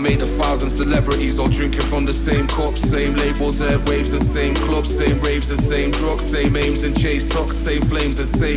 made a thousand celebrities all drinking from the same cups, Same labels, airwaves, the same clubs, same raves the same drugs, same aims and chase talks, same flames the same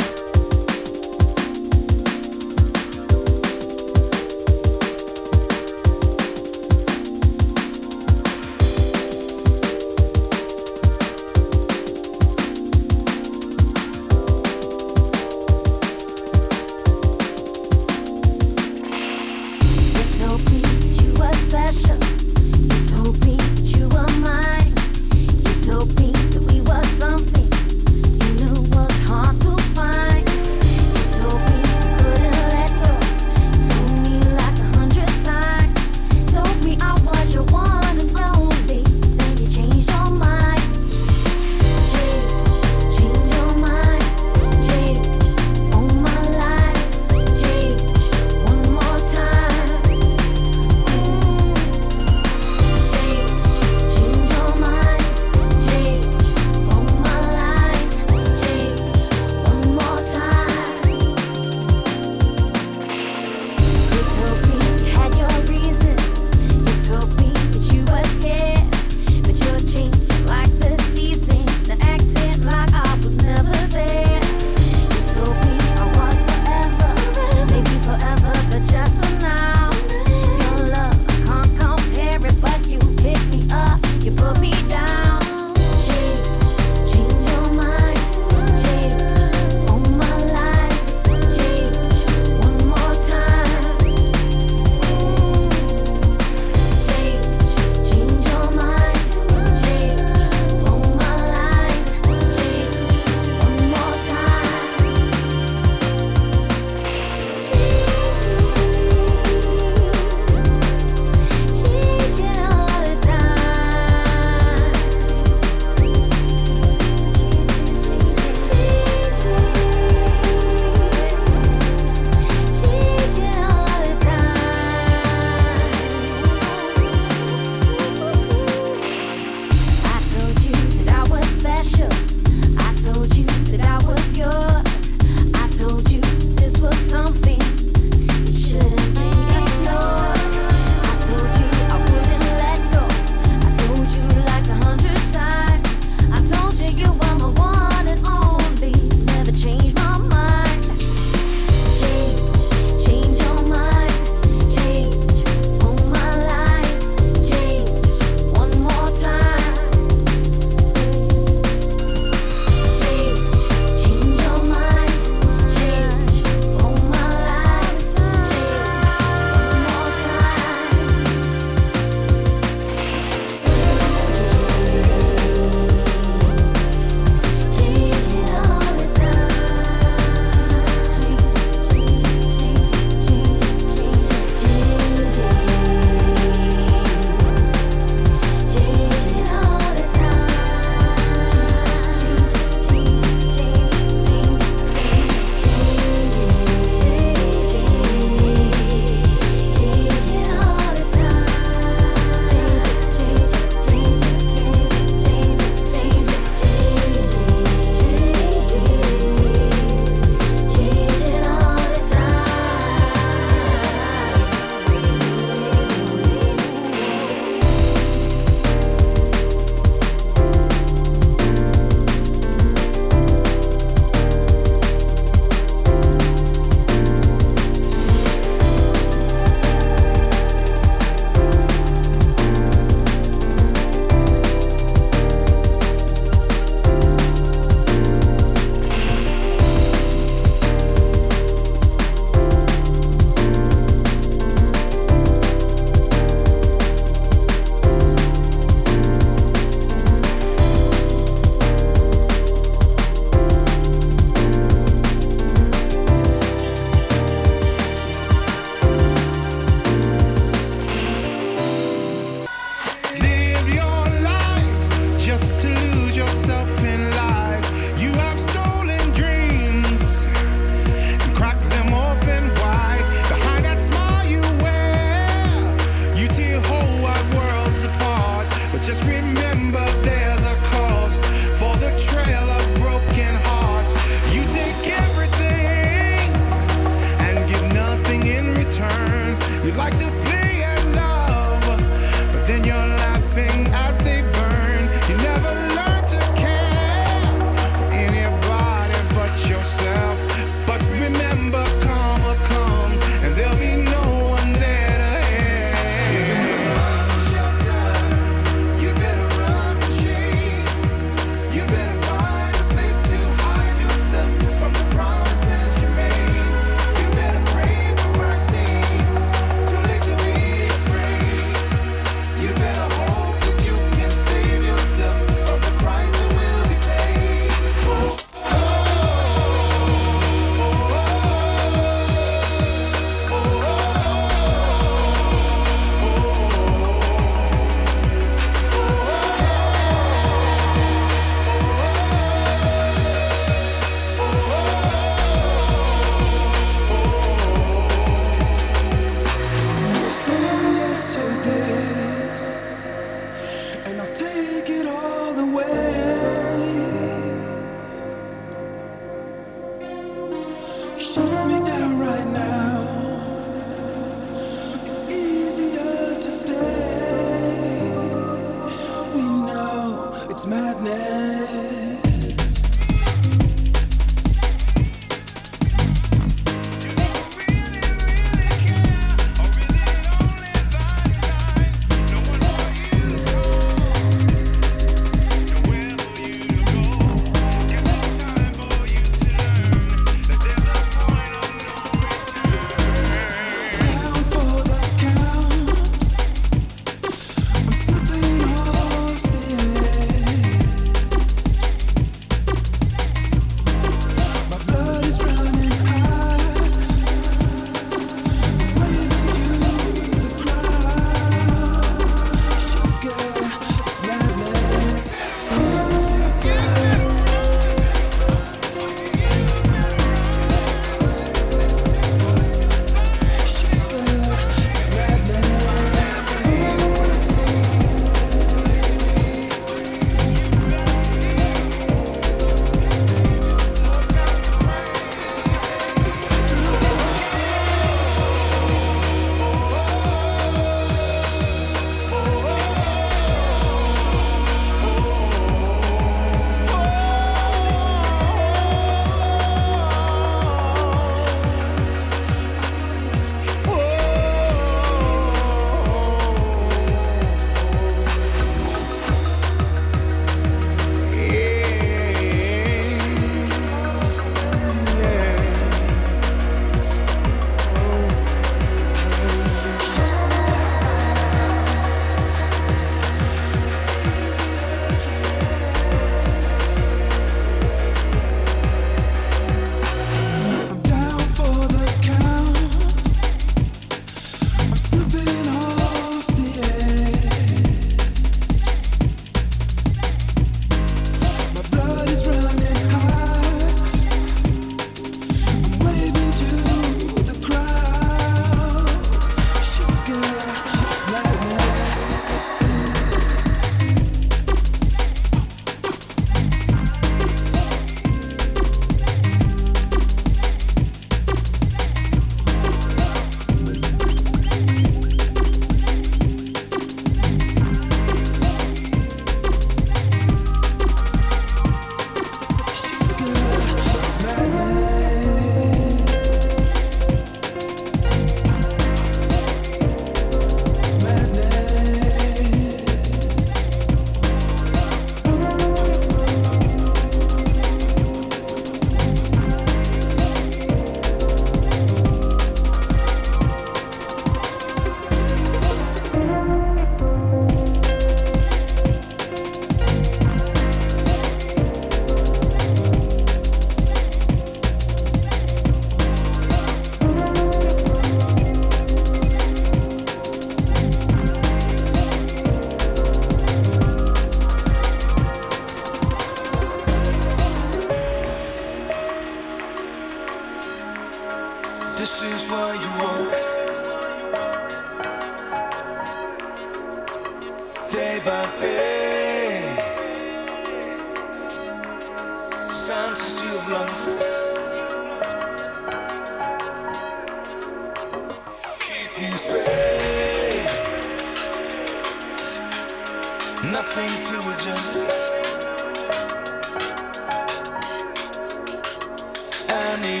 I need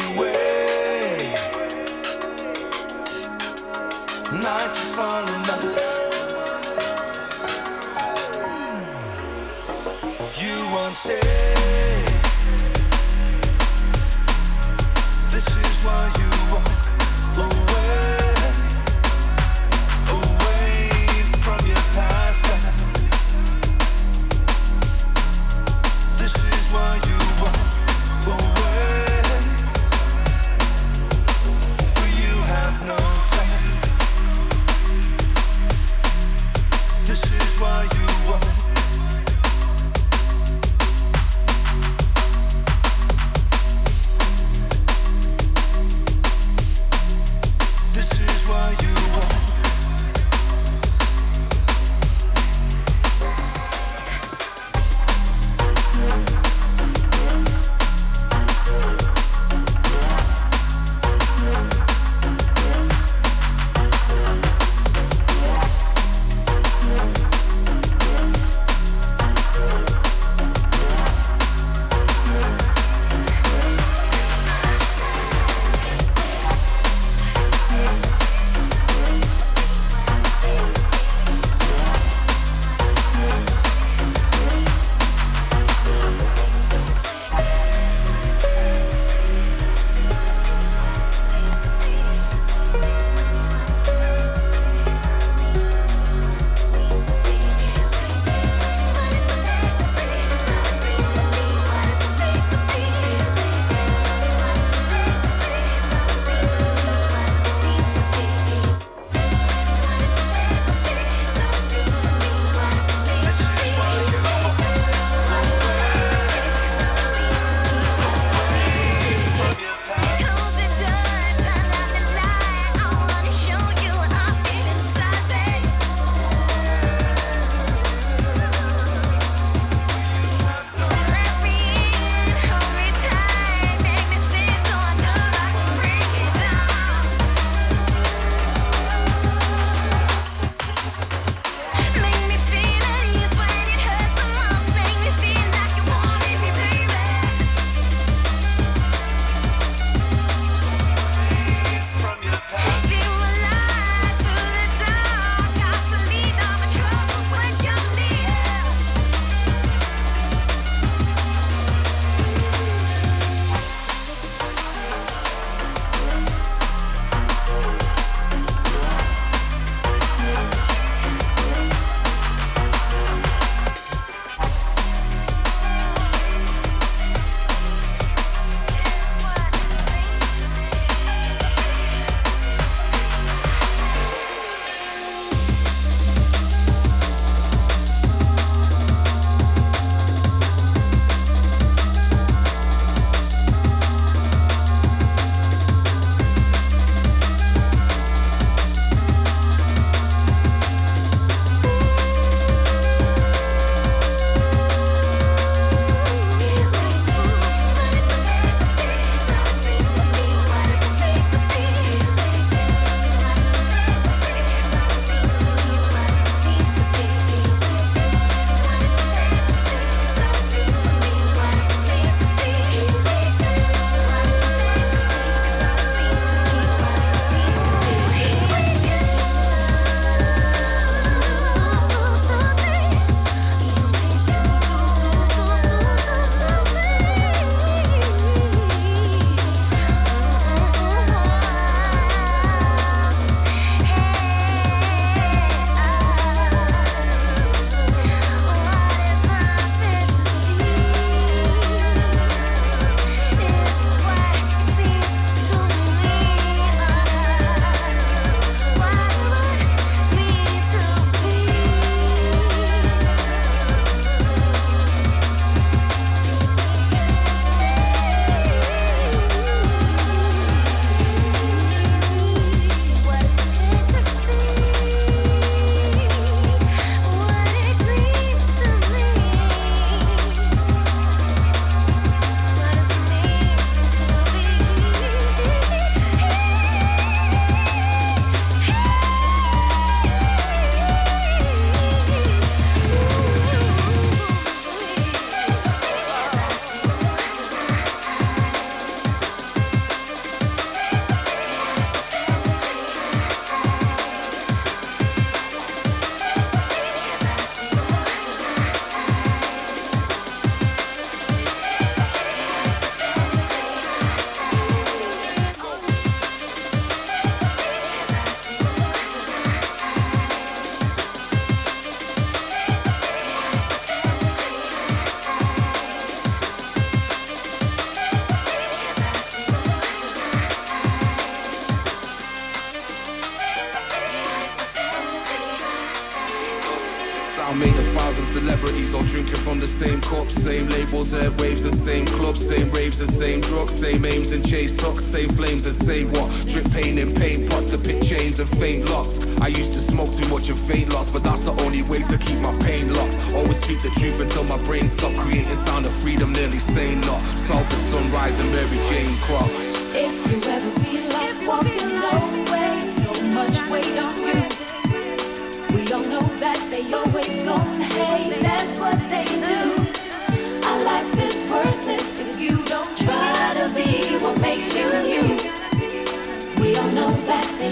celebrities all drinking from the same cup. Same labels, airwaves, the same clubs, same raves, the same drugs, same aims and chase talks, same flames and say what? Drip pain and pain pots to pick chains and faint locks. I used to smoke too much and faint loss, but that's the only way to keep my pain locked. Always speak the truth until my brain stops creating sound of freedom, nearly saying not. Salford sunrise and Mary Jane Crocs. If you ever feel like walking away, so much weight on you.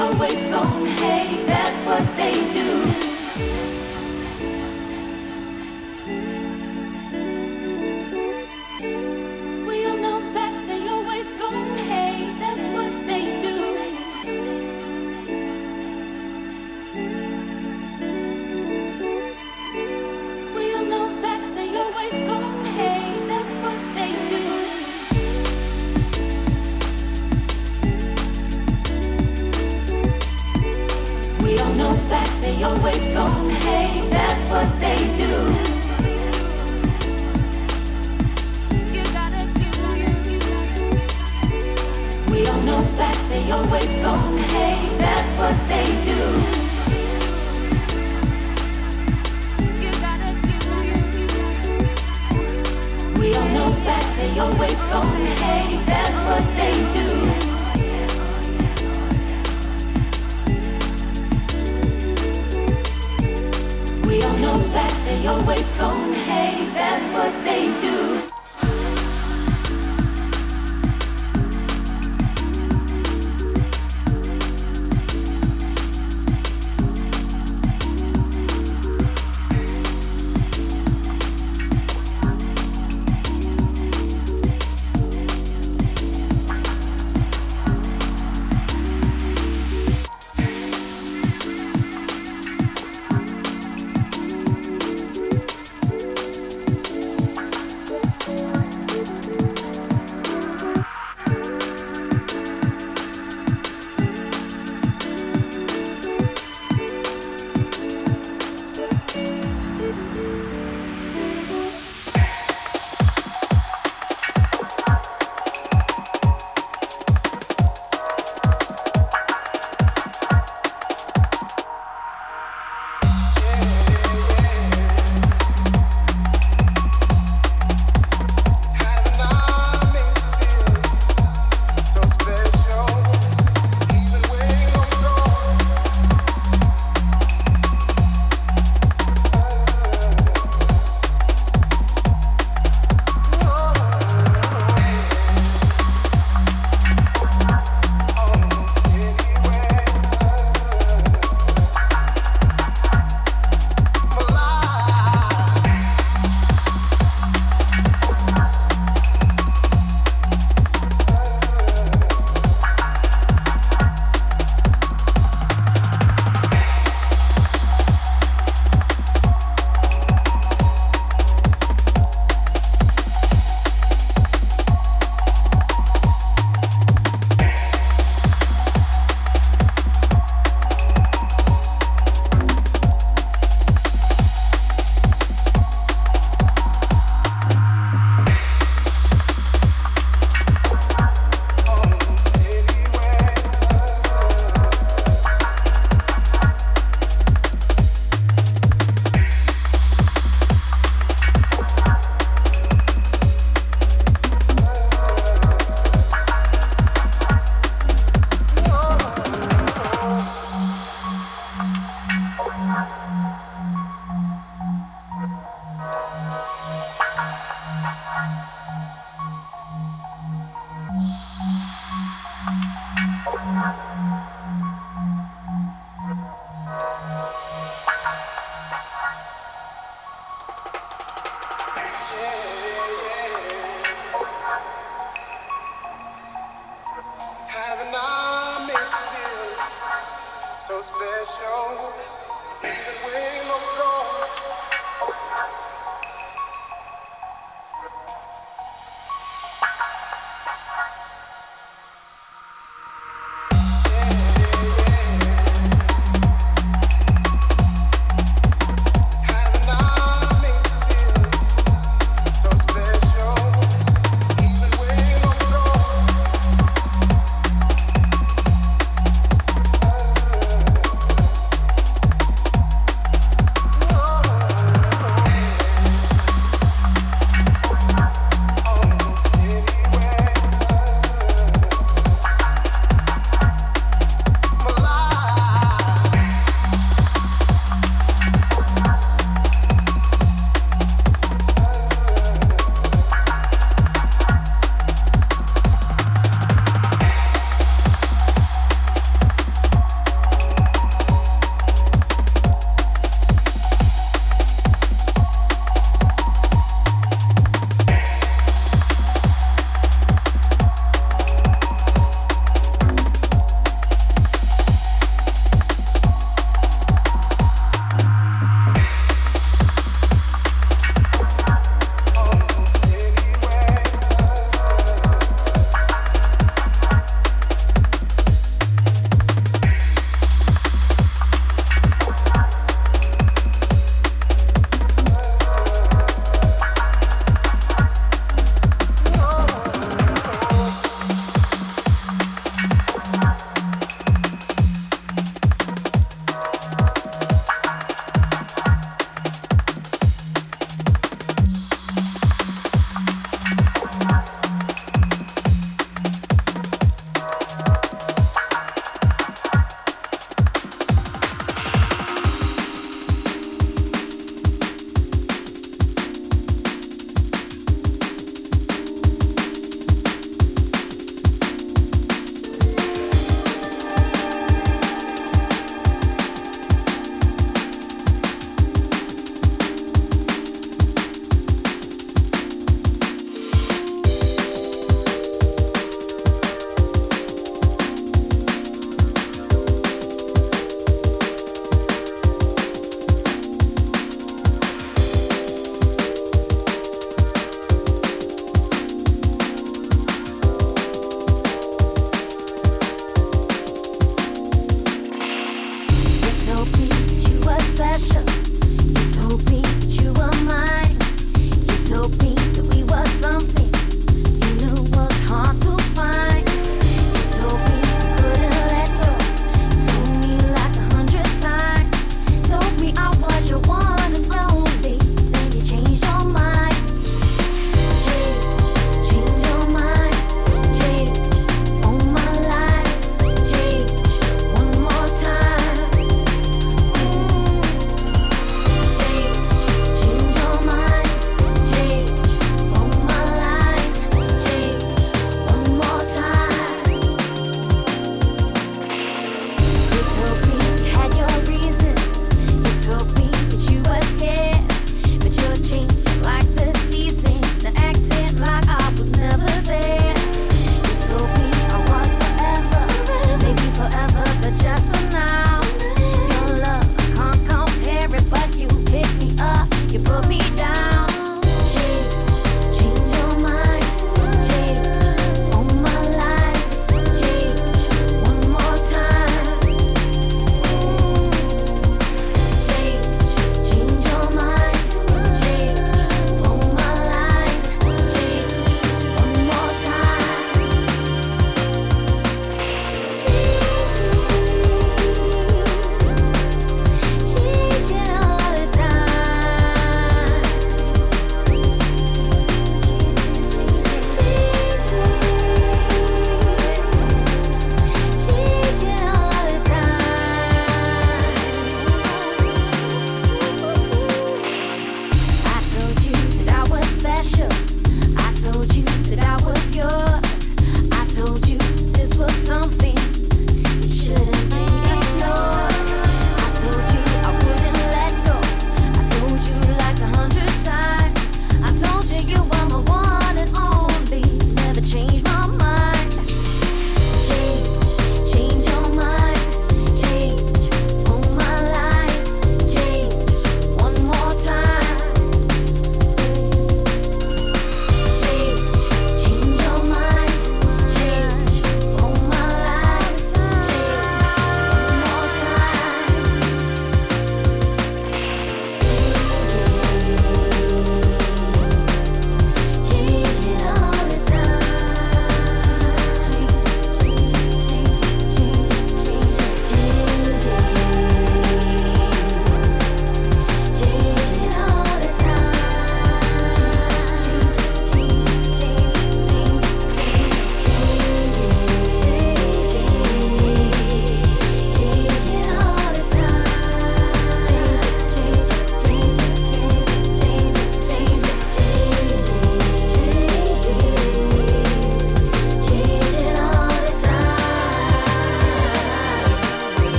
Always gonna hate, that's what they do. They always gonna hate, that's what they do.